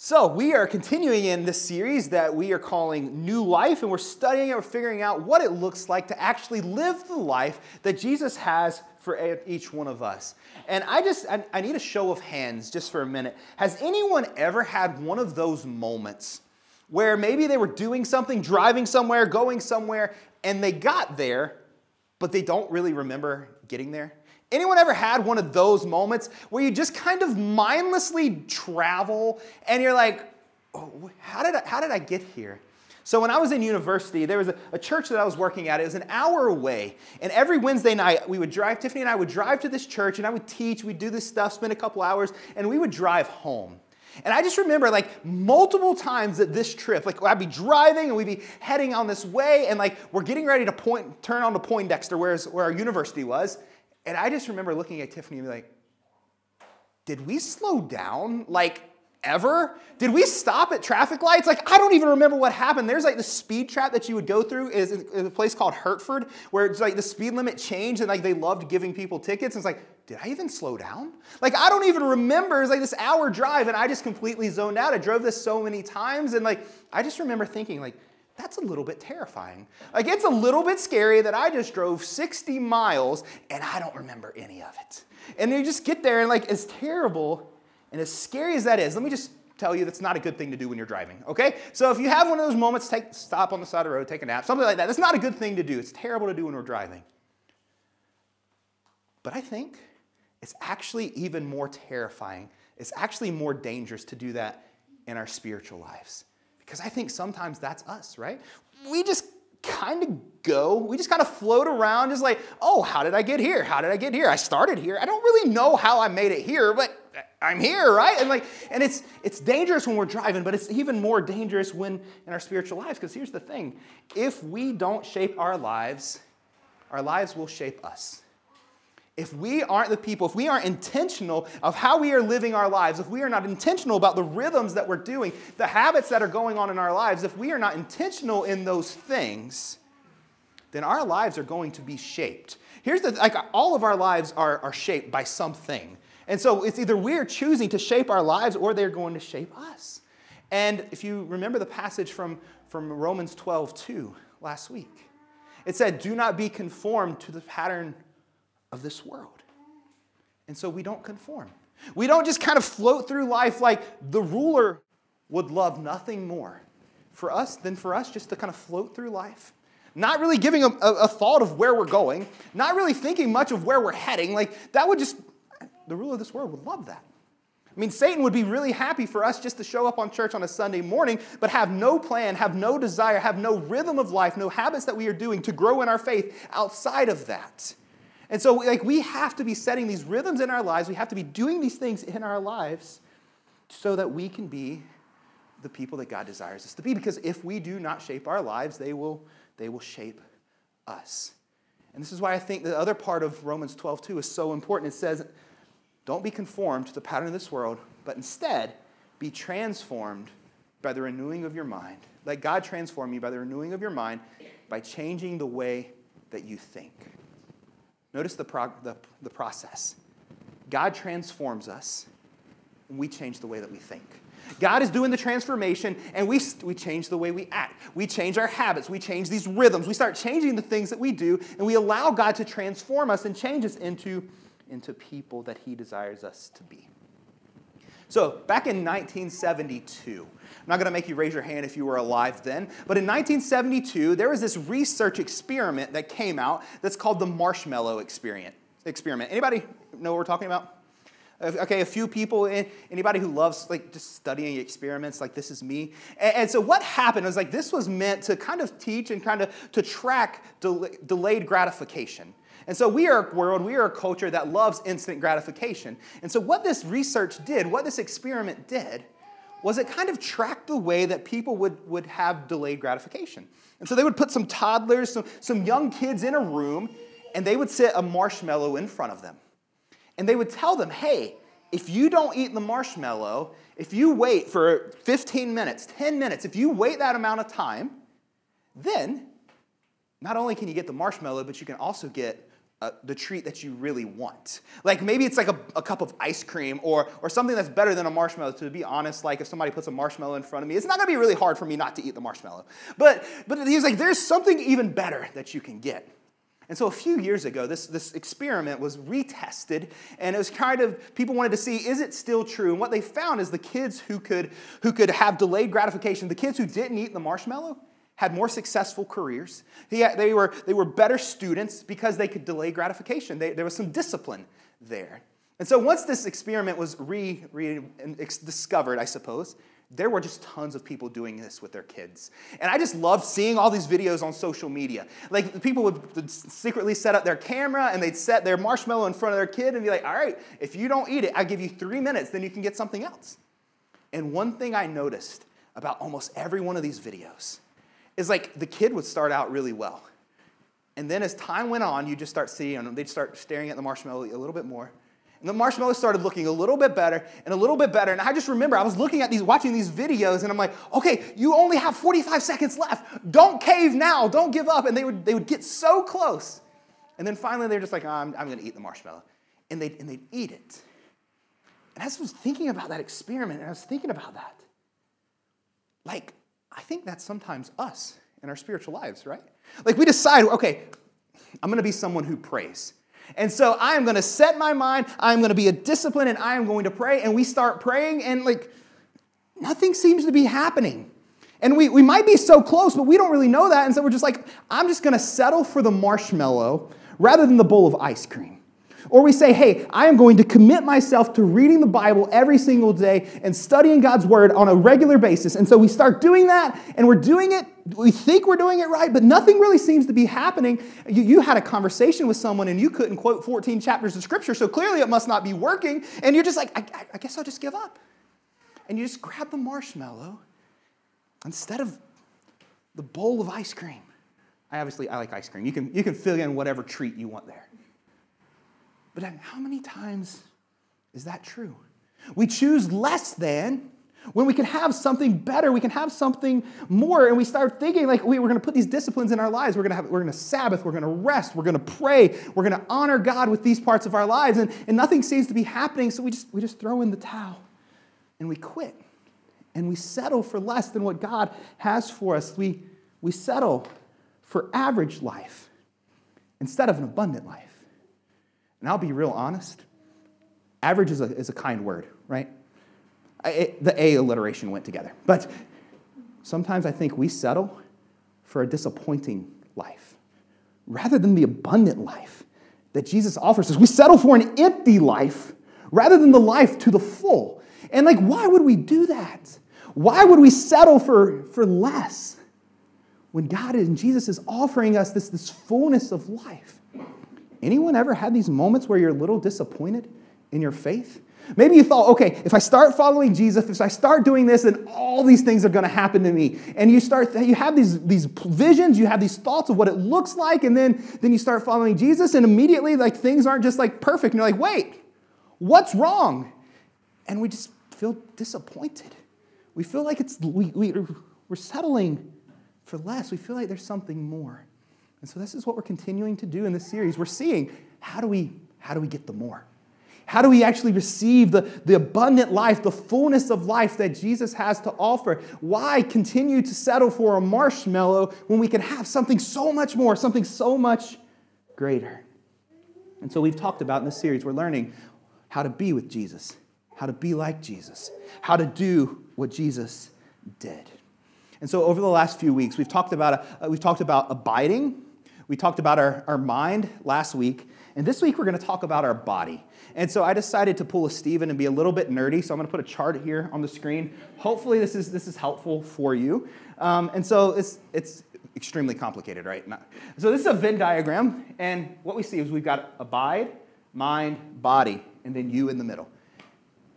So, we are continuing in this series that we are calling New Life, and we're studying it, we're figuring out what it looks like to actually live the life that Jesus has for each one of us. And I just, I, I need a show of hands just for a minute. Has anyone ever had one of those moments where maybe they were doing something, driving somewhere, going somewhere, and they got there, but they don't really remember getting there? Anyone ever had one of those moments where you just kind of mindlessly travel and you're like, oh, how, did I, how did I get here? So when I was in university, there was a, a, church that I was working at. It was an hour away. And every Wednesday night, we would drive, Tiffany and I would drive to this church and I would teach, we'd do this stuff, spend a couple hours, and we would drive home. And I just remember like multiple times that this trip, like I'd be driving and we'd be heading on this way and like we're getting ready to point, turn on to Poindexter, where, where our university was. And I just remember looking at Tiffany and be like, did we slow down? Like, ever? Did we stop at traffic lights? Like, I don't even remember what happened. There's like the speed trap that you would go through is in a place called Hertford, where it's like the speed limit changed and like they loved giving people tickets. And it's like, did I even slow down? Like, I don't even remember. It's like this hour drive and I just completely zoned out. I drove this so many times and like, I just remember thinking, like, that's a little bit terrifying. Like, it's a little bit scary that I just drove 60 miles and I don't remember any of it. And you just get there, and like, as terrible and as scary as that is, let me just tell you that's not a good thing to do when you're driving, okay? So if you have one of those moments, take stop on the side of the road, take a nap, something like that. That's not a good thing to do. It's terrible to do when we're driving. But I think it's actually even more terrifying. It's actually more dangerous to do that in our spiritual lives. Because I think sometimes that's us, right? We just kind of go, we just kind of float around, just like, oh, how did I get here? How did I get here? I started here. I don't really know how I made it here, but I'm here, right? And like, and it's it's dangerous when we're driving, but it's even more dangerous when in our spiritual lives. Because here's the thing: if we don't shape our lives, our lives will shape us if we aren't the people, if we aren't intentional of how we are living our lives, if we are not intentional about the rhythms that we're doing, the habits that are going on in our lives, if we are not intentional in those things, then our lives are going to be shaped. Here's the like all of our lives are, are shaped by something. And so it's either we're choosing to shape our lives or they're going to shape us. And if you remember the passage from, from Romans 12, 2 last week, it said, Do not be conformed to the pattern of this world. And so we don't conform. We don't just kind of float through life like the ruler would love nothing more for us than for us just to kind of float through life. Not really giving a, a, a thought of where we're going, not really thinking much of where we're heading. Like, that would just, the ruler of this world would love that. I mean, Satan would be really happy for us just to show up on church on a Sunday morning, but have no plan, have no desire, have no rhythm of life, no habits that we are doing to grow in our faith outside of that. And so, like, we have to be setting these rhythms in our lives. We have to be doing these things in our lives so that we can be the people that God desires us to be. Because if we do not shape our lives, they will, they will shape us. And this is why I think the other part of Romans 12, 2 is so important. It says, Don't be conformed to the pattern of this world, but instead be transformed by the renewing of your mind. Let God transform you by the renewing of your mind by changing the way that you think. Notice the, prog- the, the process. God transforms us, and we change the way that we think. God is doing the transformation, and we, we change the way we act. We change our habits. We change these rhythms. We start changing the things that we do, and we allow God to transform us and change us into, into people that He desires us to be. So, back in 1972, I'm not going to make you raise your hand if you were alive then, but in 1972, there was this research experiment that came out that's called the marshmallow experiment. Experiment. Anybody know what we're talking about? Okay, a few people, eh, anybody who loves like just studying experiments, like this is me. And, and, so what happened was like this was meant to kind of teach and kind of to track del- delayed gratification. And so we are a world, we are a culture that loves instant gratification. And so what this research did, what this experiment did, was it kind of tracked the way that people would, would have delayed gratification. And so they would put some toddlers, some, some young kids in a room, and they would sit a marshmallow in front of them. And they would tell them, hey, if you don't eat the marshmallow, if you wait for 15 minutes, 10 minutes, if you wait that amount of time, then not only can you get the marshmallow, but you can also get uh, the treat that you really want. Like maybe it's like a, a, cup of ice cream or, or something that's better than a marshmallow. To be honest, like if somebody puts a marshmallow in front of me, it's not gonna be really hard for me not to eat the marshmallow. But, but he's like, there's something even better that you can get. And so a few years ago, this, this experiment was retested, and it was kind of people wanted to see is it still true? And what they found is the kids who could, who could have delayed gratification, the kids who didn't eat the marshmallow, had more successful careers. they, were, they were better students because they could delay gratification. They, there was some discipline there. And so once this experiment was re, re discovered, I suppose, there were just tons of people doing this with their kids. And I just loved seeing all these videos on social media. Like people would secretly set up their camera and they'd set their marshmallow in front of their kid and be like, all right, if you don't eat it, I give you three minutes, then you can get something else. And one thing I noticed about almost every one of these videos is like the kid would start out really well. And then as time went on, you just start seeing, them. they'd start staring at the marshmallow a little bit more. And the marshmallow started looking a little bit better and a little bit better. And I just remember I was looking at these, watching these videos, and I'm like, okay, you only have 45 seconds left. Don't cave now. Don't give up. And they would, they would get so close. And then finally they're just like, oh, I'm, I'm going to eat the marshmallow. And they'd, and they'd eat it. And as I was thinking about that experiment, and I was thinking about that, like, I think that's sometimes us in our spiritual lives, right? Like we decide, okay, I'm going to be someone who prays. And so I am going to set my mind, I'm going to be a discipline, and I am going to pray. And we start praying, and like nothing seems to be happening. And we, we might be so close, but we don't really know that. And so we're just like, I'm just going to settle for the marshmallow rather than the bowl of ice cream. Or we say, hey, I am going to commit myself to reading the Bible every single day and studying God's word on a regular basis. And so we start doing that, and we're doing it. We think we're doing it right, but nothing really seems to be happening. You, you had a conversation with someone and you couldn't quote 14 chapters of scripture, so clearly it must not be working. And you're just like, I, I guess I'll just give up. And you just grab the marshmallow instead of the bowl of ice cream. I obviously I like ice cream. You can, you can fill in whatever treat you want there. But how many times is that true? We choose less than when we can have something better, we can have something more, and we start thinking like we, are going to put these disciplines in our lives. We're going to have, we're going to Sabbath, we're going to rest, we're going to pray, we're going to honor God with these parts of our lives, and, and nothing seems to be happening. So we just we just throw in the towel, and we quit, and we settle for less than what God has for us. We we settle for average life instead of an abundant life. And I'll be real honest average is a, is a kind word, right? I, it, the A alliteration went together. But sometimes I think we settle for a disappointing life rather than the abundant life that Jesus offers us. We settle for an empty life rather than the life to the full. And like, why would we do that? Why would we settle for, for less when God and Jesus is offering us this, this fullness of life? Anyone ever had these moments where you're a little disappointed in your faith? Maybe you thought, okay, if I start following Jesus, if I start doing this, then all these things are going to happen to me. And you start, you have these, these visions, you have these thoughts of what it looks like, and then, then you start following Jesus, and immediately, like, things aren't just like perfect. And you're like, wait, what's wrong? And we just feel disappointed. We feel like it's, we, we, we're settling for less. We feel like there's something more. And so this is what we're continuing to do in this series. We're seeing how do we how do we get the more? How do we actually receive the, the abundant life, the fullness of life that Jesus has to offer? Why continue to settle for a marshmallow when we can have something so much more, something so much greater? And so we've talked about in this series, we're learning how to be with Jesus, how to be like Jesus, how to do what Jesus did. And so over the last few weeks, we've talked about, uh, we've talked about abiding we talked about our, our mind last week, and this week we're going to talk about our body. And so I decided to pull a Stephen and be a little bit nerdy, so I'm going to put a chart here on the screen. Hopefully, this is, this is helpful for you. Um, and so it's, it's extremely complicated, right? So this is a Venn diagram, and what we see is we've got abide, mind, body, and then you in the middle.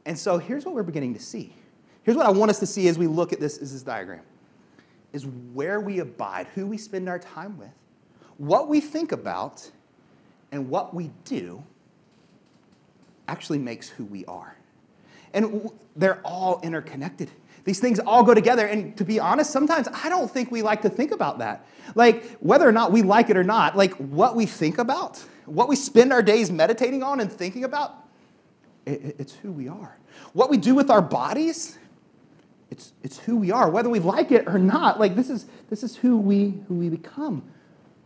And so here's what we're beginning to see. Here's what I want us to see as we look at this, is this diagram, is where we abide, who we spend our time with, what we think about and what we do actually makes who we are. And they're all interconnected. These things all go together. And to be honest, sometimes I don't think we like to think about that. Like, whether or not we like it or not, like what we think about, what we spend our days meditating on and thinking about, it's who we are. What we do with our bodies, it's, it's who we are, whether we like it or not. Like, this is, this is who, we, who we become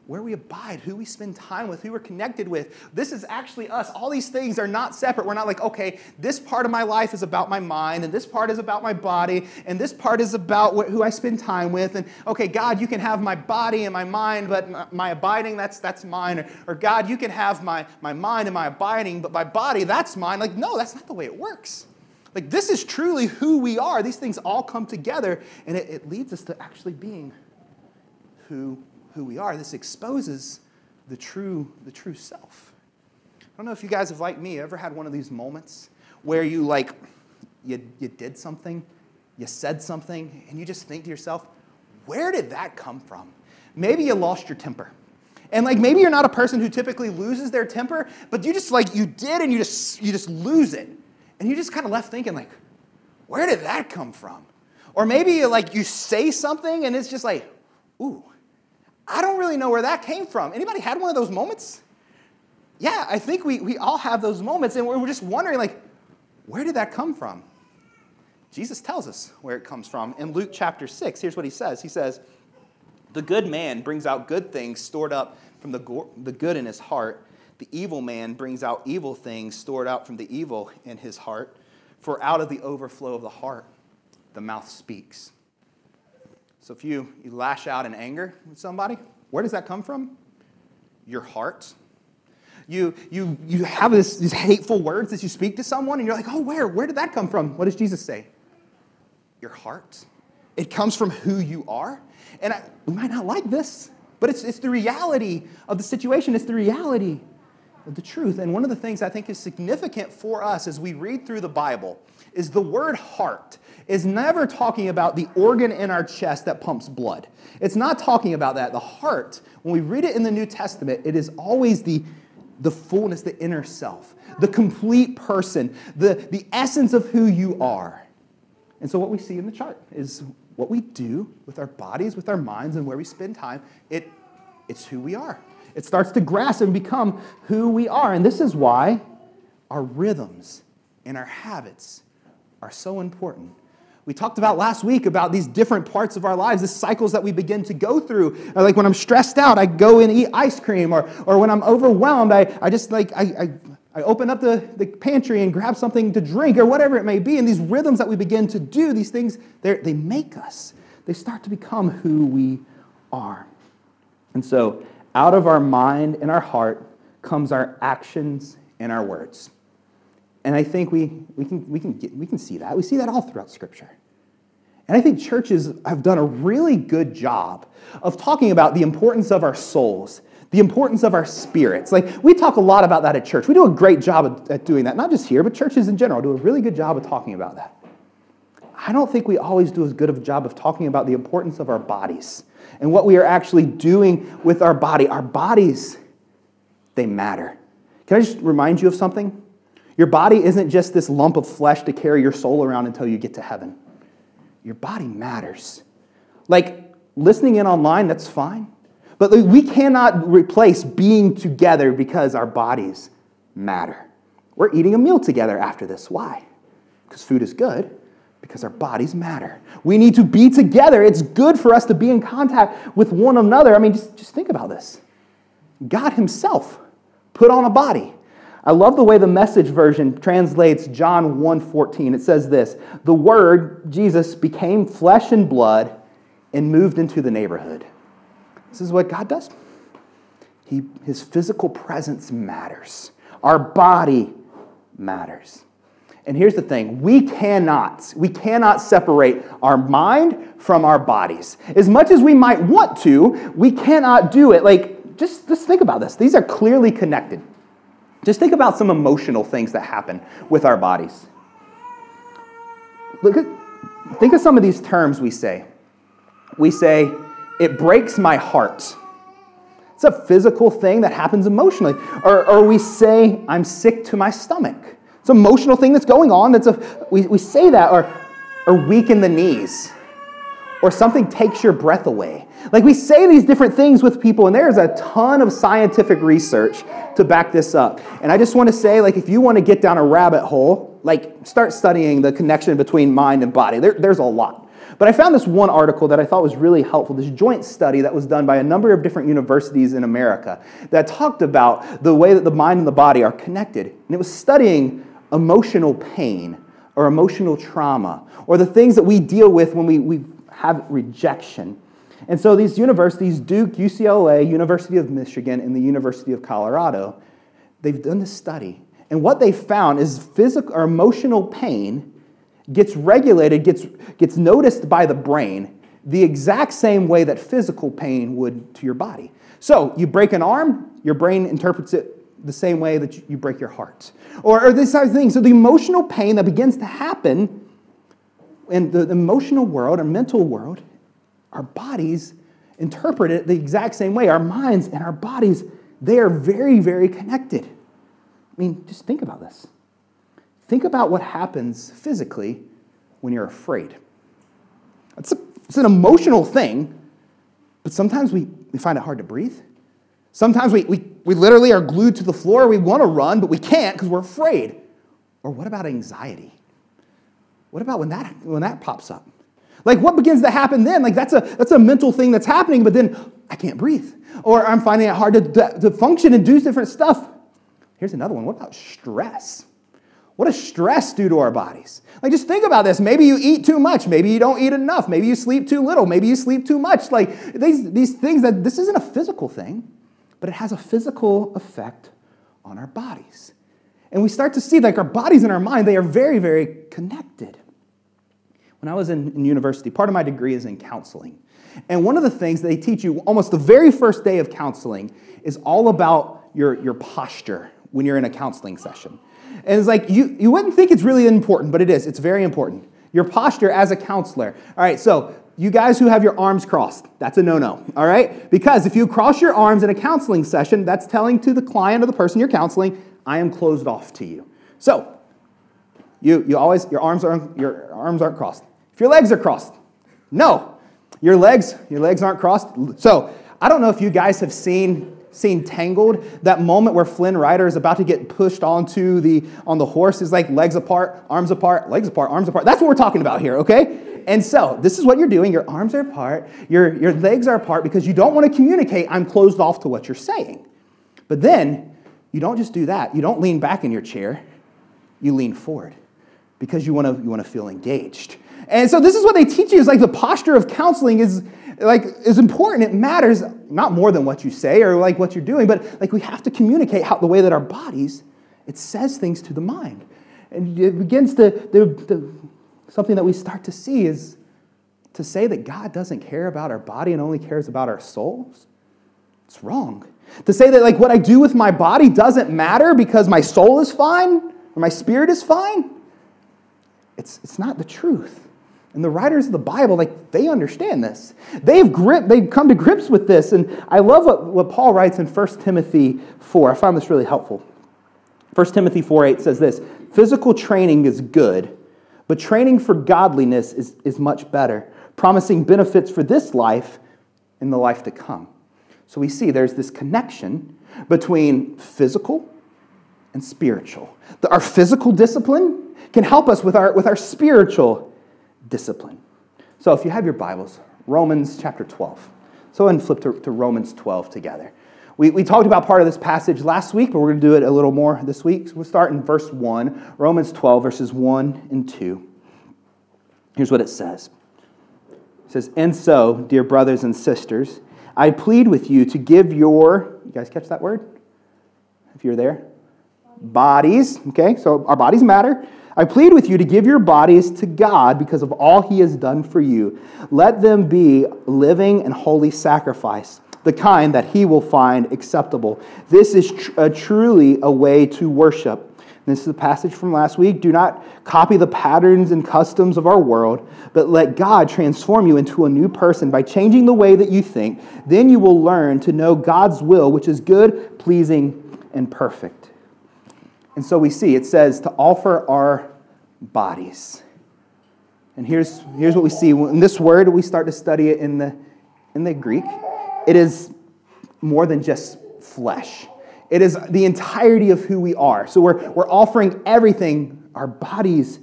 where we abide, who we spend time with, who we're connected with. This is actually us. All these things are not separate. We're not like, okay, this part of my life is about my mind, and this part is about my body, and this part is about who I spend time with. And okay, God, you can have my body and my mind, but my abiding, that's, that's mine. Or, or God, you can have my, my mind and my abiding, but my body, that's mine. Like, no, that's not the way it works. Like, this is truly who we are. These things all come together, and it, it leads us to actually being who who we are. This exposes the true, the true self. I don't know if you guys have, like me, ever had one of these moments where you like, you, you did something, you said something, and you just think to yourself, where did that come from? Maybe you lost your temper. And like maybe you're not a person who typically loses their temper, but you just like you did and you just you just lose it. And you just kind of left thinking like, where did that come from? Or maybe like you say something and it's just like, ooh, I don't really know where that came from. Anybody had one of those moments? Yeah, I think we, we all have those moments, and we're just wondering, like, where did that come from? Jesus tells us where it comes from. In Luke chapter 6, here's what he says He says, The good man brings out good things stored up from the, go- the good in his heart. The evil man brings out evil things stored out from the evil in his heart. For out of the overflow of the heart, the mouth speaks. So if you, you lash out in anger with somebody, where does that come from? Your heart. You, you, you have this, these hateful words that you speak to someone, and you're like, oh, where? Where did that come from? What does Jesus say? Your heart. It comes from who you are. And I, we might not like this, but it's, it's the reality of the situation, it's the reality of the truth. And one of the things I think is significant for us as we read through the Bible is the word heart is never talking about the organ in our chest that pumps blood. It's not talking about that. The heart, when we read it in the New Testament, it is always the, the fullness, the inner self, the complete person, the, the essence of who you are. And so, what we see in the chart is what we do with our bodies, with our minds, and where we spend time. It, it's who we are. It starts to grasp and become who we are. And this is why our rhythms and our habits are so important. We talked about last week about these different parts of our lives, the cycles that we begin to go through. Like when I'm stressed out, I go and eat ice cream, or, or when I'm overwhelmed, I, I just like, I, I, I open up the, the pantry and grab something to drink, or whatever it may be. And these rhythms that we begin to do, these things, they make us. They start to become who we are. And so, out of our mind and our heart comes our actions and our words. And I think we, we, can, we, can get, we can see that. We see that all throughout Scripture. And I think churches have done a really good job of talking about the importance of our souls, the importance of our spirits. Like, we talk a lot about that at church. We do a great job at doing that, not just here, but churches in general do a really good job of talking about that. I don't think we always do as good of a job of talking about the importance of our bodies and what we are actually doing with our body. Our bodies, they matter. Can I just remind you of something? Your body isn't just this lump of flesh to carry your soul around until you get to heaven. Your body matters. Like listening in online, that's fine. But we cannot replace being together because our bodies matter. We're eating a meal together after this. Why? Because food is good, because our bodies matter. We need to be together. It's good for us to be in contact with one another. I mean, just, just think about this God Himself put on a body. I love the way the message version translates John 1:14. It says this, "The word Jesus became flesh and blood and moved into the neighborhood." This is what God does. He, his physical presence matters. Our body matters. And here's the thing, we cannot we cannot separate our mind from our bodies. As much as we might want to, we cannot do it. Like just just think about this. These are clearly connected. Just think about some emotional things that happen with our bodies. Look at, think of some of these terms we say. We say, it breaks my heart. It's a physical thing that happens emotionally. Or, or we say, I'm sick to my stomach. It's an emotional thing that's going on. That's a, we, we say that, or, or weak in the knees, or something takes your breath away. Like we say these different things with people, and there's a ton of scientific research to back this up. And I just want to say, like, if you want to get down a rabbit hole, like, start studying the connection between mind and body. There, there's a lot. But I found this one article that I thought was really helpful, this joint study that was done by a number of different universities in America that talked about the way that the mind and the body are connected. And it was studying emotional pain or emotional trauma or the things that we deal with when we, we have rejection. And so these universities, Duke, UCLA, University of Michigan, and the University of Colorado, they've done this study. And what they found is physical or emotional pain gets regulated, gets, gets noticed by the brain the exact same way that physical pain would to your body. So you break an arm, your brain interprets it the same way that you break your heart. Or, or this type of thing. So the emotional pain that begins to happen in the, the emotional world or mental world, our bodies interpret it the exact same way. Our minds and our bodies, they are very, very connected. I mean, just think about this. Think about what happens physically when you're afraid. It's, a, it's an emotional thing, but sometimes we, we find it hard to breathe. Sometimes we, we, we literally are glued to the floor. We want to run, but we can't because we're afraid. Or what about anxiety? What about when that, when that pops up? Like, what begins to happen then? Like, that's a, that's a mental thing that's happening, but then I can't breathe. Or I'm finding it hard to, to function and do different stuff. Here's another one. What about stress? What does stress do to our bodies? Like, just think about this. Maybe you eat too much. Maybe you don't eat enough. Maybe you sleep too little. Maybe you sleep too much. Like, these, these things that this isn't a physical thing, but it has a physical effect on our bodies. And we start to see, like, our bodies and our mind, they are very, very connected. When I was in, in university, part of my degree is in counseling. And one of the things they teach you almost the very first day of counseling is all about your, your posture when you're in a counseling session. And it's like, you, you wouldn't think it's really important, but it is. It's very important. Your posture as a counselor. All right, so you guys who have your arms crossed, that's a no no, all right? Because if you cross your arms in a counseling session, that's telling to the client or the person you're counseling, I am closed off to you. So, you, you always, your arms, are, your arms aren't crossed. If your legs are crossed, no. Your legs, your legs aren't crossed. So, I don't know if you guys have seen seen Tangled, that moment where Flynn Rider is about to get pushed onto the on the horse is like legs apart, arms apart, legs apart, arms apart. That's what we're talking about here, okay? And so this is what you're doing. Your arms are apart, your, your legs are apart because you don't want to communicate, I'm closed off to what you're saying. But then you don't just do that. You don't lean back in your chair, you lean forward because you want to you want to feel engaged. And so this is what they teach you is like the posture of counseling is like is important. It matters not more than what you say or like what you're doing, but like we have to communicate how the way that our bodies it says things to the mind, and it begins to the, the, something that we start to see is to say that God doesn't care about our body and only cares about our souls. It's wrong. To say that like what I do with my body doesn't matter because my soul is fine or my spirit is fine. It's, it's not the truth. And the writers of the Bible, like, they understand this. They've, grip, they've come to grips with this. And I love what, what Paul writes in 1 Timothy 4. I found this really helpful. 1 Timothy 4 8 says this Physical training is good, but training for godliness is, is much better, promising benefits for this life and the life to come. So we see there's this connection between physical and spiritual. The, our physical discipline can help us with our, with our spiritual discipline. So if you have your Bibles, Romans chapter 12. So and flip to, to Romans 12 together. We, we talked about part of this passage last week, but we're going to do it a little more this week. So we'll start in verse 1, Romans 12, verses 1 and 2. Here's what it says It says, And so, dear brothers and sisters, I plead with you to give your, you guys catch that word? If you're there? Bodies, okay, so our bodies matter. I plead with you to give your bodies to God because of all he has done for you. Let them be living and holy sacrifice, the kind that he will find acceptable. This is tr- truly a way to worship. This is a passage from last week. Do not copy the patterns and customs of our world, but let God transform you into a new person by changing the way that you think. Then you will learn to know God's will, which is good, pleasing, and perfect. And so we see it says to offer our bodies. And here's, here's what we see. In this word, we start to study it in the, in the Greek. It is more than just flesh, it is the entirety of who we are. So we're, we're offering everything, our bodies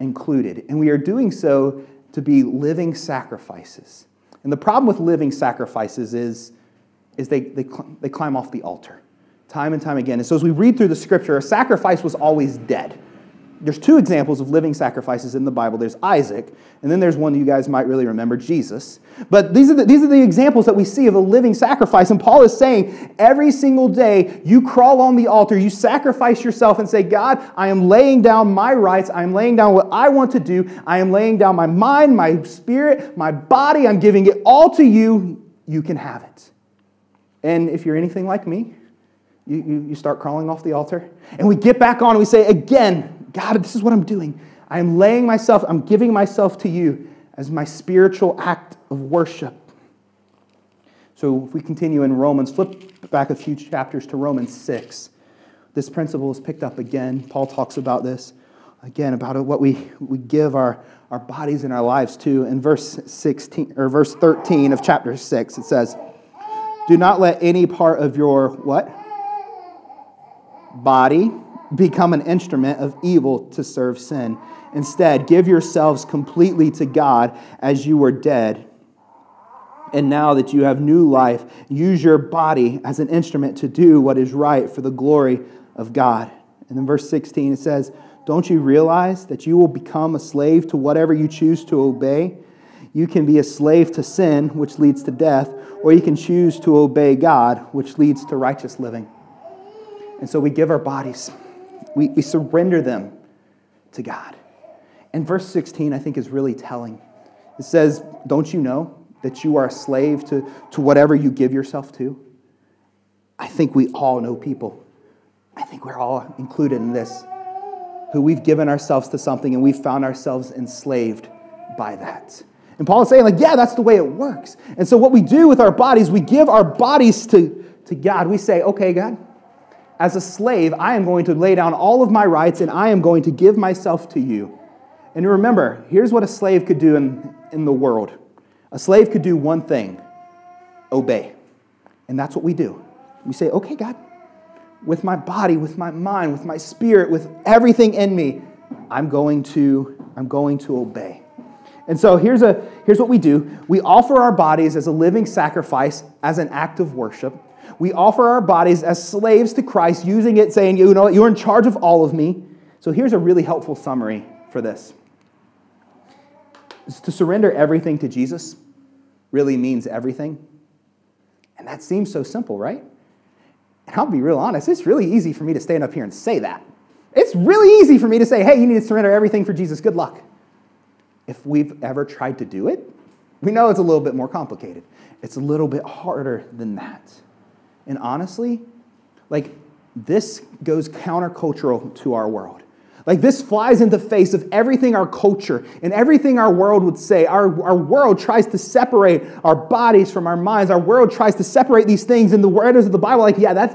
included. And we are doing so to be living sacrifices. And the problem with living sacrifices is, is they, they, they climb off the altar time and time again. And so as we read through the scripture, a sacrifice was always dead there's two examples of living sacrifices in the Bible. There's Isaac, and then there's one you guys might really remember, Jesus. But these are the, these are the examples that we see of a living sacrifice. And Paul is saying every single day you crawl on the altar, you sacrifice yourself and say, God, I am laying down my rights. I am laying down what I want to do. I am laying down my mind, my spirit, my body. I'm giving it all to you. You can have it. And if you're anything like me, you, you, you start crawling off the altar. And we get back on and we say, again, God, this is what I'm doing. I am laying myself, I'm giving myself to you as my spiritual act of worship. So if we continue in Romans, flip back a few chapters to Romans 6. This principle is picked up again. Paul talks about this again, about what we, we give our, our bodies and our lives to. In verse 16 or verse 13 of chapter 6, it says, Do not let any part of your what? Body become an instrument of evil to serve sin. Instead, give yourselves completely to God as you were dead. And now that you have new life, use your body as an instrument to do what is right for the glory of God. And in verse 16, it says, Don't you realize that you will become a slave to whatever you choose to obey? You can be a slave to sin, which leads to death, or you can choose to obey God, which leads to righteous living. And so we give our bodies we, we surrender them to God. And verse 16, I think, is really telling. It says, Don't you know that you are a slave to, to whatever you give yourself to? I think we all know people. I think we're all included in this, who we've given ourselves to something and we've found ourselves enslaved by that. And Paul is saying, like, yeah, that's the way it works. And so, what we do with our bodies, we give our bodies to, to God. We say, okay, God, as a slave, I am going to lay down all of my rights and I am going to give myself to you. And remember, here's what a slave could do in, in the world a slave could do one thing obey. And that's what we do. We say, okay, God, with my body, with my mind, with my spirit, with everything in me, I'm going to, I'm going to obey. And so here's, a, here's what we do we offer our bodies as a living sacrifice, as an act of worship we offer our bodies as slaves to Christ, using it, saying, you know you're in charge of all of me. So here's a really helpful summary for this. to surrender everything to Jesus really means everything. And that seems so simple, right? And I'll be real honest, it's really easy for me to stand up here and say that. It's really easy for me to say, hey, you need to surrender everything for Jesus. Good luck. If we've ever tried to do it, we know it's a little bit more complicated. It's a little bit harder than that. And honestly, like this goes countercultural to our world. Like this flies in the face of everything our culture and everything our world would say. Our, our world tries to separate our bodies from our minds. Our world tries to separate these things in the words of the Bible. Like, yeah, that's,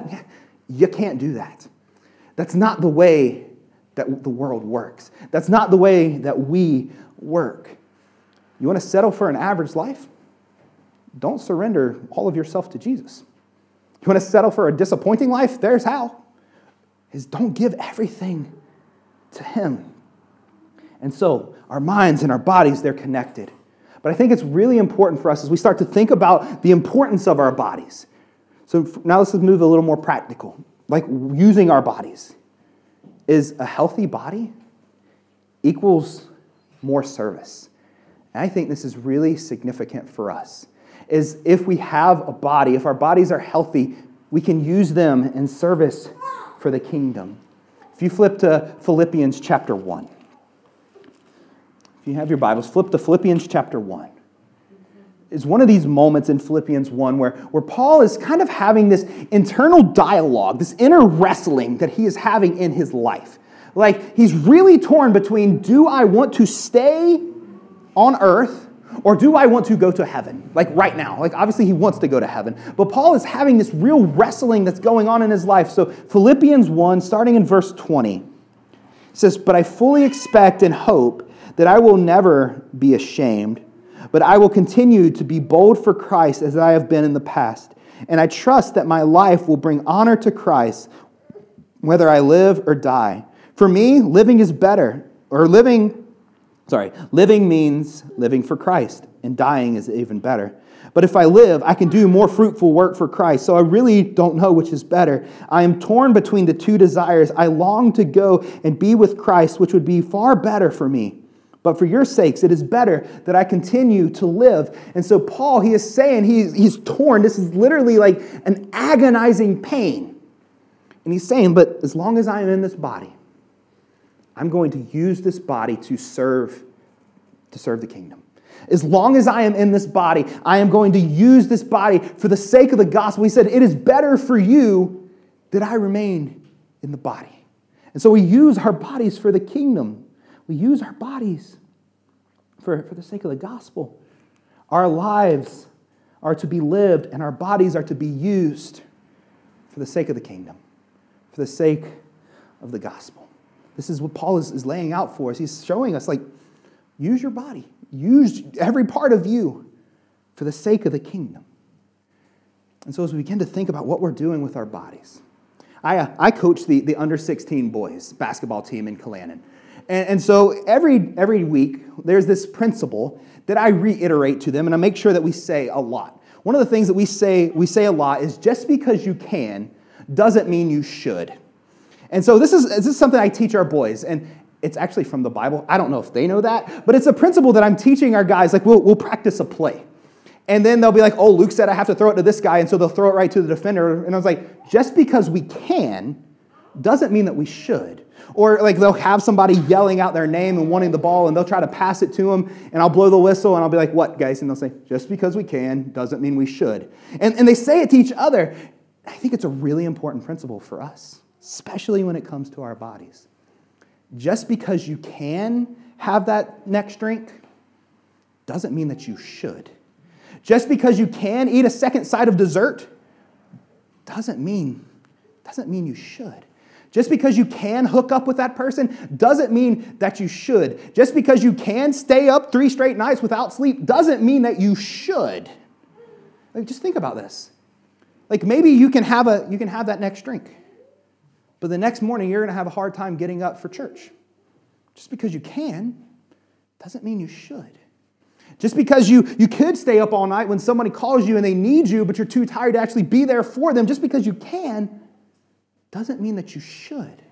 you can't do that. That's not the way that the world works. That's not the way that we work. You want to settle for an average life? Don't surrender all of yourself to Jesus. You want to settle for a disappointing life? There's how. Is don't give everything to him. And so our minds and our bodies, they're connected. But I think it's really important for us as we start to think about the importance of our bodies. So now let's move a little more practical, like using our bodies. Is a healthy body equals more service? And I think this is really significant for us is if we have a body, if our bodies are healthy, we can use them in service for the kingdom. If you flip to Philippians chapter 1, if you have your Bibles, flip to Philippians chapter 1. It's one of these moments in Philippians 1 where, where Paul is kind of having this internal dialogue, this inner wrestling that he is having in his life. Like he's really torn between do I want to stay on earth Or do I want to go to heaven? Like right now. Like obviously he wants to go to heaven. But Paul is having this real wrestling that's going on in his life. So Philippians 1, starting in verse 20, says, But I fully expect and hope that I will never be ashamed, but I will continue to be bold for Christ as I have been in the past. And I trust that my life will bring honor to Christ, whether I live or die. For me, living is better, or living Sorry, living means living for Christ, and dying is even better. But if I live, I can do more fruitful work for Christ. So I really don't know which is better. I am torn between the two desires. I long to go and be with Christ, which would be far better for me. But for your sakes, it is better that I continue to live. And so, Paul, he is saying he's, he's torn. This is literally like an agonizing pain. And he's saying, but as long as I am in this body, I'm going to use this body to serve to serve the kingdom. As long as I am in this body, I am going to use this body for the sake of the gospel. He said, It is better for you that I remain in the body. And so we use our bodies for the kingdom. We use our bodies for, for the sake of the gospel. Our lives are to be lived, and our bodies are to be used for the sake of the kingdom, for the sake of the gospel. This is what Paul is, is laying out for us. He's showing us, like, use your body, use every part of you for the sake of the kingdom. And so, as we begin to think about what we're doing with our bodies, I, uh, I coach the, the under 16 boys basketball team in Callanan. And, and so, every, every week, there's this principle that I reiterate to them, and I make sure that we say a lot. One of the things that we say, we say a lot is just because you can doesn't mean you should. And so this is, this is something I teach our boys, and it's actually from the Bible. I don't know if they know that, but it's a principle that I'm teaching our guys. Like, we'll, we'll practice a play. And then they'll be like, oh, Luke said I have to throw it to this guy, and so they'll throw it right to the defender. And I was like, just because we can doesn't mean that we should. Or like they'll have somebody yelling out their name and wanting the ball, and they'll try to pass it to them, and I'll blow the whistle, and I'll be like, what, guys? And they'll say, just because we can doesn't mean we should. And, and they say it to each other. I think it's a really important principle for us especially when it comes to our bodies. Just because you can have that next drink doesn't mean that you should. Just because you can eat a second side of dessert doesn't mean doesn't mean you should. Just because you can hook up with that person doesn't mean that you should. Just because you can stay up 3 straight nights without sleep doesn't mean that you should. Like just think about this. Like maybe you can have a you can have that next drink. But the next morning, you're going to have a hard time getting up for church. Just because you can doesn't mean you should. Just because you, you could stay up all night when somebody calls you and they need you, but you're too tired to actually be there for them, just because you can doesn't mean that you should.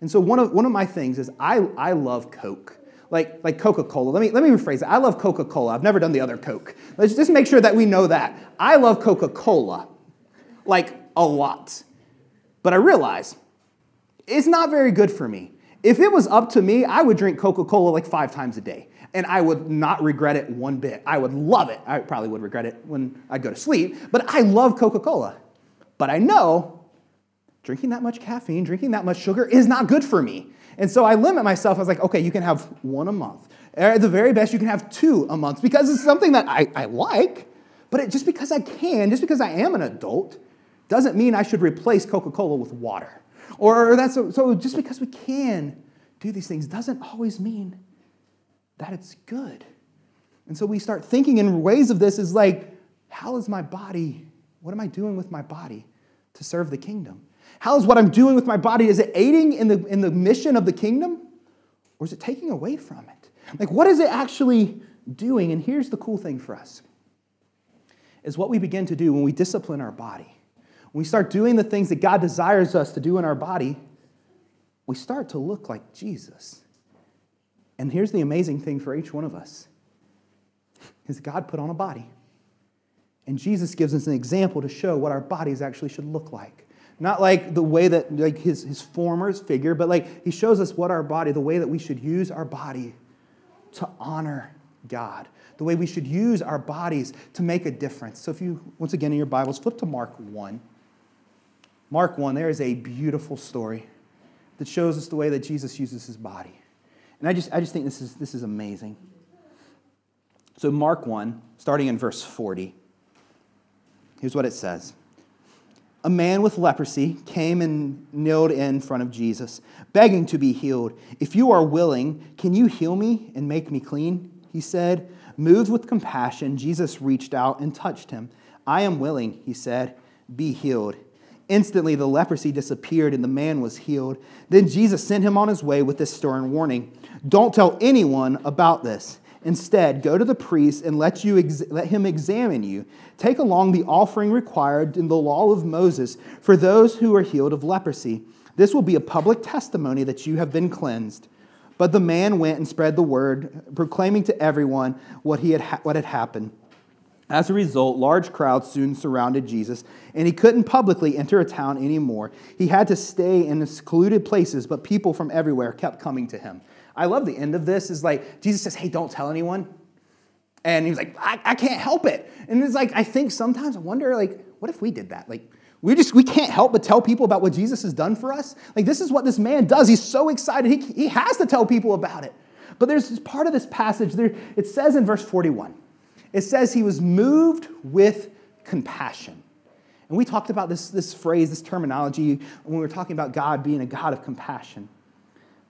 And so one of, one of my things is I, I love Coke. Like, like Coca-Cola. Let me, let me rephrase it. I love Coca-Cola. I've never done the other Coke. Let's just make sure that we know that. I love Coca-Cola. Like a lot. But I realize it's not very good for me. If it was up to me, I would drink Coca Cola like five times a day. And I would not regret it one bit. I would love it. I probably would regret it when I go to sleep, but I love Coca Cola. But I know drinking that much caffeine, drinking that much sugar is not good for me. And so I limit myself. I was like, okay, you can have one a month. At the very best, you can have two a month because it's something that I, I like. But it, just because I can, just because I am an adult, doesn't mean I should replace Coca Cola with water. Or that's so, so just because we can do these things doesn't always mean that it's good. And so we start thinking in ways of this is like, how is my body, what am I doing with my body to serve the kingdom? How is what I'm doing with my body, is it aiding in the, in the mission of the kingdom? Or is it taking away from it? Like, what is it actually doing? And here's the cool thing for us is what we begin to do when we discipline our body we start doing the things that God desires us to do in our body, we start to look like Jesus. And here's the amazing thing for each one of us is God put on a body. And Jesus gives us an example to show what our bodies actually should look like. Not like the way that like his, his form or his figure, but like he shows us what our body, the way that we should use our body to honor God, the way we should use our bodies to make a difference. So if you, once again in your Bibles, flip to Mark 1. Mark 1, there is a beautiful story that shows us the way that Jesus uses his body. And I just, I just think this is, this is amazing. So, Mark 1, starting in verse 40, here's what it says A man with leprosy came and kneeled in front of Jesus, begging to be healed. If you are willing, can you heal me and make me clean? He said. Moved with compassion, Jesus reached out and touched him. I am willing, he said, be healed. Instantly, the leprosy disappeared and the man was healed. Then Jesus sent him on his way with this stern warning Don't tell anyone about this. Instead, go to the priest and let, you ex- let him examine you. Take along the offering required in the law of Moses for those who are healed of leprosy. This will be a public testimony that you have been cleansed. But the man went and spread the word, proclaiming to everyone what, he had, ha- what had happened. As a result, large crowds soon surrounded Jesus, and he couldn't publicly enter a town anymore. He had to stay in secluded places, but people from everywhere kept coming to him. I love the end of this is like Jesus says, Hey, don't tell anyone. And he's like, I, I can't help it. And it's like, I think sometimes I wonder, like, what if we did that? Like, we just we can't help but tell people about what Jesus has done for us. Like this is what this man does. He's so excited. He, he has to tell people about it. But there's part of this passage there, it says in verse 41 it says he was moved with compassion. And we talked about this, this phrase, this terminology, when we were talking about God being a God of compassion.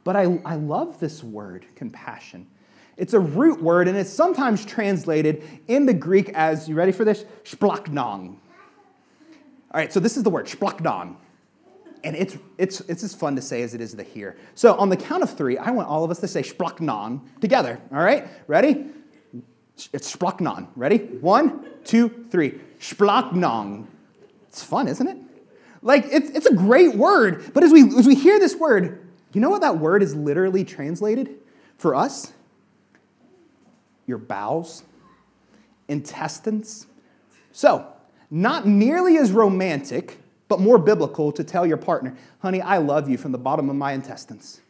But I, I love this word, compassion. It's a root word, and it's sometimes translated in the Greek as, you ready for this? Splachnon. All right, so this is the word, splachnon. And it's, it's, it's as fun to say as it is to hear. So on the count of three, I want all of us to say splachnon together. All right, ready? It's Splachnon. Ready? One, two, three. Splachnon. It's fun, isn't it? Like, it's, it's a great word. But as we, as we hear this word, you know what that word is literally translated for us? Your bowels, intestines. So, not nearly as romantic, but more biblical to tell your partner, honey, I love you from the bottom of my intestines.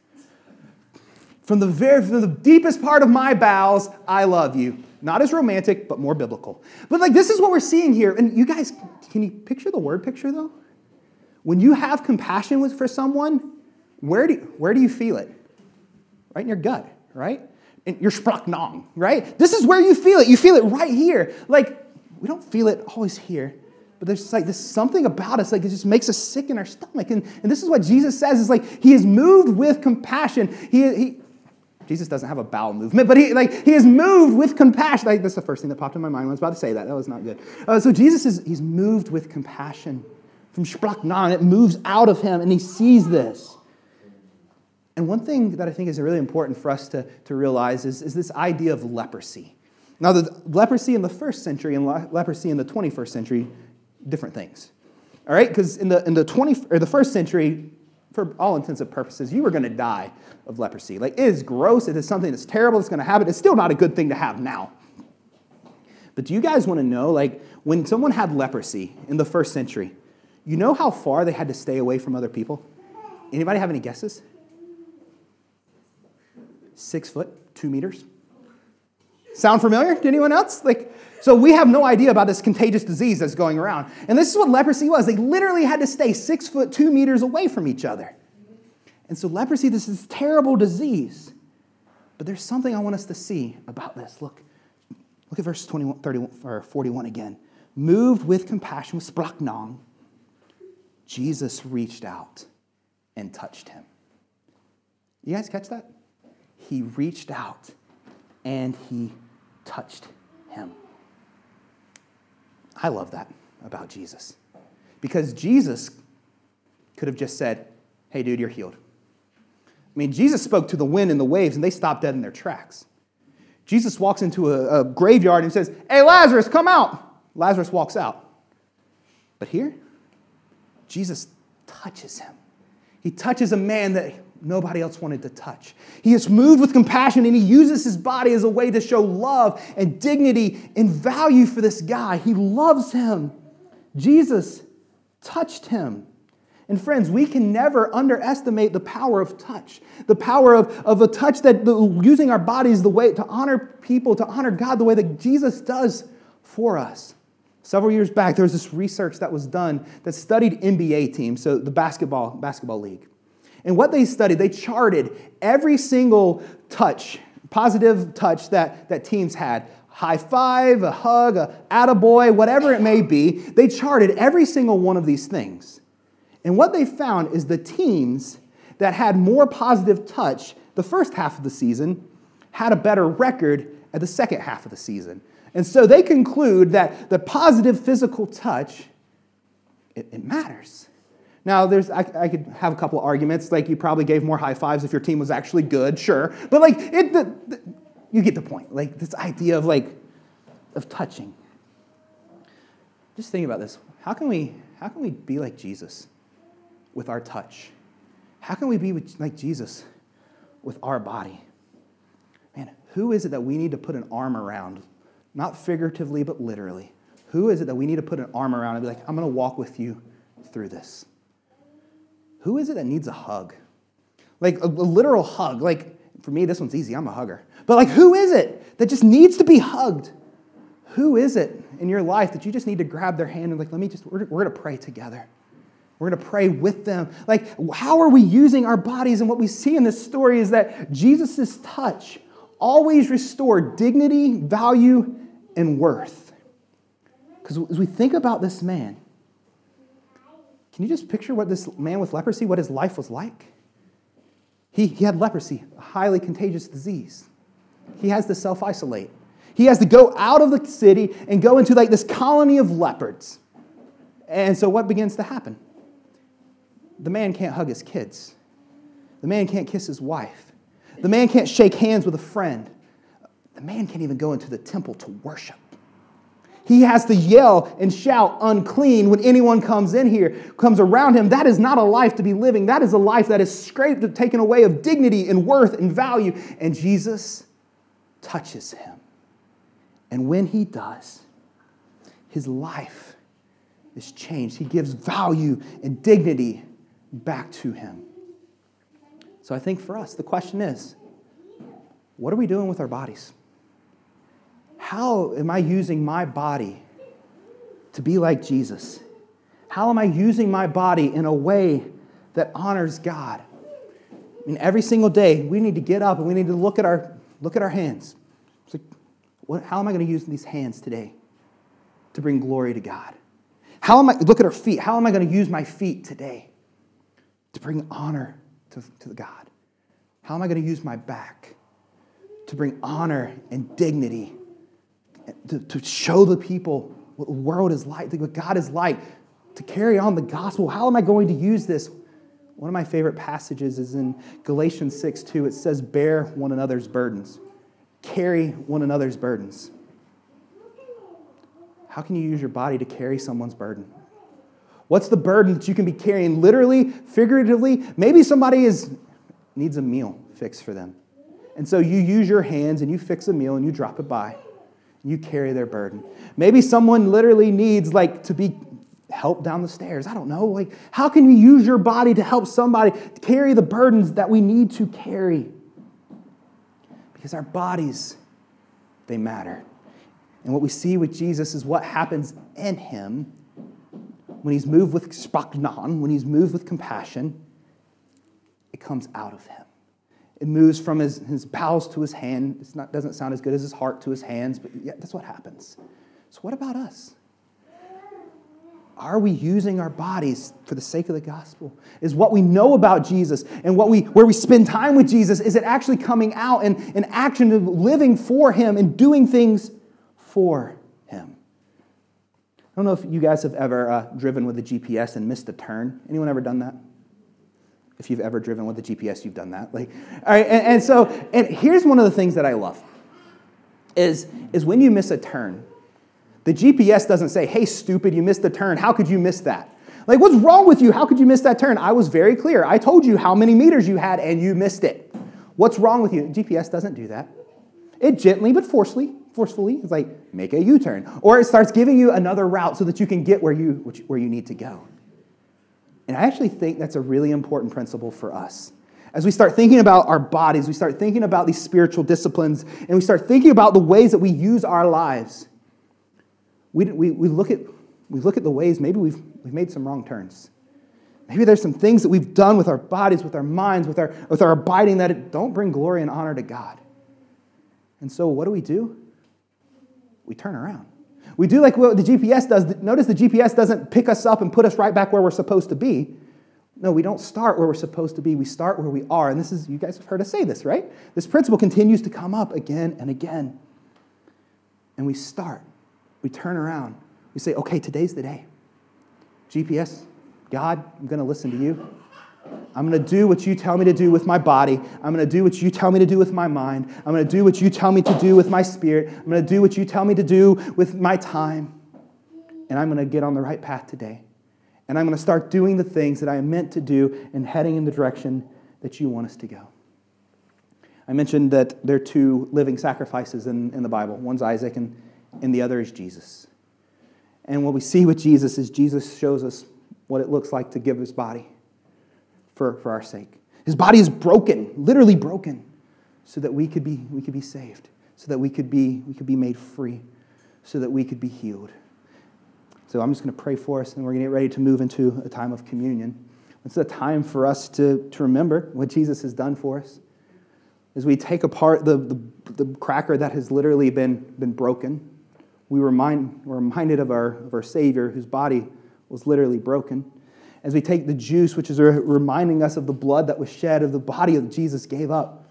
From the very from the deepest part of my bowels, I love you. Not as romantic, but more biblical. But like this is what we're seeing here. And you guys, can you picture the word picture though? When you have compassion with, for someone, where do, where do you feel it? Right in your gut, right? In your splachnon, right? This is where you feel it. You feel it right here. Like, we don't feel it always here, but there's like this something about us, like it just makes us sick in our stomach. And, and this is what Jesus says is like, he is moved with compassion. He, he, Jesus doesn't have a bowel movement, but he, like, he is moved with compassion. Like, that's the first thing that popped in my mind when I was about to say that. That was not good. Uh, so Jesus is he's moved with compassion from Splachnon. It moves out of him, and he sees this. And one thing that I think is really important for us to, to realize is, is this idea of leprosy. Now, the leprosy in the first century and leprosy in the 21st century, different things. All right? Because in the, in the, 20, or the first century, for all intents and purposes, you were going to die of leprosy. Like, it is gross. It is something that's terrible. It's going to happen. It's still not a good thing to have now. But do you guys want to know, like, when someone had leprosy in the first century, you know how far they had to stay away from other people? Anybody have any guesses? Six foot, two meters. Sound familiar to anyone else? Like, so we have no idea about this contagious disease that's going around. And this is what leprosy was. They literally had to stay six foot, two meters away from each other. And so leprosy, this is terrible disease. But there's something I want us to see about this. Look, look at verse 21, 31, or 41 again. Moved with compassion, with splachnon, Jesus reached out and touched him. You guys catch that? He reached out and he touched him. I love that about Jesus. Because Jesus could have just said, Hey, dude, you're healed. I mean, Jesus spoke to the wind and the waves, and they stopped dead in their tracks. Jesus walks into a, a graveyard and says, Hey, Lazarus, come out. Lazarus walks out. But here, Jesus touches him. He touches a man that nobody else wanted to touch. He is moved with compassion and he uses his body as a way to show love and dignity and value for this guy. He loves him. Jesus touched him. And friends, we can never underestimate the power of touch. The power of, of a touch that the, using our bodies the way to honor people, to honor God the way that Jesus does for us. Several years back, there was this research that was done that studied NBA teams, so the basketball, basketball league. And what they studied, they charted every single touch, positive touch that, that teams had high five, a hug, a attaboy, whatever it may be. They charted every single one of these things. And what they found is the teams that had more positive touch the first half of the season had a better record at the second half of the season. And so they conclude that the positive physical touch, it, it matters. Now, there's, I, I, could have a couple of arguments, like you probably gave more high fives if your team was actually good, sure. But like, it, the, the, you get the point. Like this idea of like, of touching. Just think about this. How can we, how can we be like Jesus with our touch? How can we be like Jesus with our body? Man, who is it that we need to put an arm around? Not figuratively, but literally. Who is it that we need to put an arm around and be like, I'm going to walk with you through this? Who is it that needs a hug? Like a, a literal hug. Like, for me, this one's easy. I'm a hugger. But like, who is it that just needs to be hugged? Who is it in your life that you just need to grab their hand and like, let me just, we're, we're going to pray together. We're going to pray with them. Like, how are we using our bodies? And what we see in this story is that Jesus' touch always restored dignity, value, and worth. Because as we think about this man, can you just picture what this man with leprosy, what his life was like? He, he had leprosy, a highly contagious disease. He has to self isolate. He has to go out of the city and go into like this colony of leopards. And so what begins to happen? The man can't hug his kids. The man can't kiss his wife. The man can't shake hands with a friend. The man can't even go into the temple to worship. He has to yell and shout unclean when anyone comes in here, comes around him. That is not a life to be living. That is a life that is scraped and taken away of dignity and worth and value. And Jesus touches him. And when he does, his life is changed. He gives value and dignity back to him. So I think for us, the question is what are we doing with our bodies? How am I using my body to be like Jesus? How am I using my body in a way that honors God? I mean, every single day we need to get up and we need to look at our, look at our hands. It's like, what, how am I going to use these hands today to bring glory to God? How am I, look at our feet. How am I going to use my feet today to bring honor to, to God? How am I going to use my back to bring honor and dignity to, to show the people what the world is like, what God is like, to carry on the gospel. How am I going to use this? One of my favorite passages is in Galatians 6 2. It says, Bear one another's burdens, carry one another's burdens. How can you use your body to carry someone's burden? What's the burden that you can be carrying literally, figuratively? Maybe somebody is, needs a meal fixed for them. And so you use your hands and you fix a meal and you drop it by you carry their burden. Maybe someone literally needs like to be helped down the stairs. I don't know. Like how can you use your body to help somebody carry the burdens that we need to carry? Because our bodies they matter. And what we see with Jesus is what happens in him when he's moved with splachnon, when he's moved with compassion, it comes out of him. It moves from his, his bowels to his hand. It doesn't sound as good as his heart to his hands, but yeah, that's what happens. So, what about us? Are we using our bodies for the sake of the gospel? Is what we know about Jesus and what we, where we spend time with Jesus, is it actually coming out in, in action of living for Him and doing things for Him? I don't know if you guys have ever uh, driven with a GPS and missed a turn. Anyone ever done that? If you've ever driven with a GPS, you've done that. Like, all right, and, and so, and here's one of the things that I love is, is when you miss a turn, the GPS doesn't say, hey, stupid, you missed the turn. How could you miss that? Like, what's wrong with you? How could you miss that turn? I was very clear. I told you how many meters you had and you missed it. What's wrong with you? GPS doesn't do that. It gently but forcefully, forcefully, is like, make a U turn. Or it starts giving you another route so that you can get where you, where you need to go. And I actually think that's a really important principle for us. As we start thinking about our bodies, we start thinking about these spiritual disciplines, and we start thinking about the ways that we use our lives, we, we, we, look, at, we look at the ways maybe we've, we've made some wrong turns. Maybe there's some things that we've done with our bodies, with our minds, with our, with our abiding that don't bring glory and honor to God. And so, what do we do? we turn around. We do like what the GPS does. Notice the GPS doesn't pick us up and put us right back where we're supposed to be. No, we don't start where we're supposed to be. We start where we are. And this is, you guys have heard us say this, right? This principle continues to come up again and again. And we start, we turn around, we say, okay, today's the day. GPS, God, I'm going to listen to you. I'm going to do what you tell me to do with my body. I'm going to do what you tell me to do with my mind. I'm going to do what you tell me to do with my spirit. I'm going to do what you tell me to do with my time. And I'm going to get on the right path today. And I'm going to start doing the things that I am meant to do and heading in the direction that you want us to go. I mentioned that there are two living sacrifices in, in the Bible one's Isaac, and, and the other is Jesus. And what we see with Jesus is Jesus shows us what it looks like to give his body for, for our sake. His body is broken, literally broken, so that we could be, we could be saved, so that we could be, we could be made free, so that we could be healed. So I'm just going to pray for us, and we're going to get ready to move into a time of communion. It's a time for us to, to remember what Jesus has done for us. As we take apart the, the, the cracker that has literally been, been broken, we remind, we're reminded of our, of our Savior whose body was literally broken as we take the juice, which is reminding us of the blood that was shed, of the body that Jesus gave up,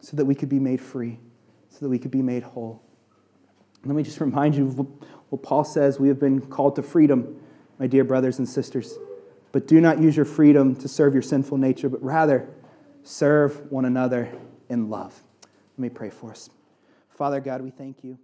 so that we could be made free, so that we could be made whole. Let me just remind you of what Paul says we have been called to freedom, my dear brothers and sisters. But do not use your freedom to serve your sinful nature, but rather serve one another in love. Let me pray for us. Father God, we thank you.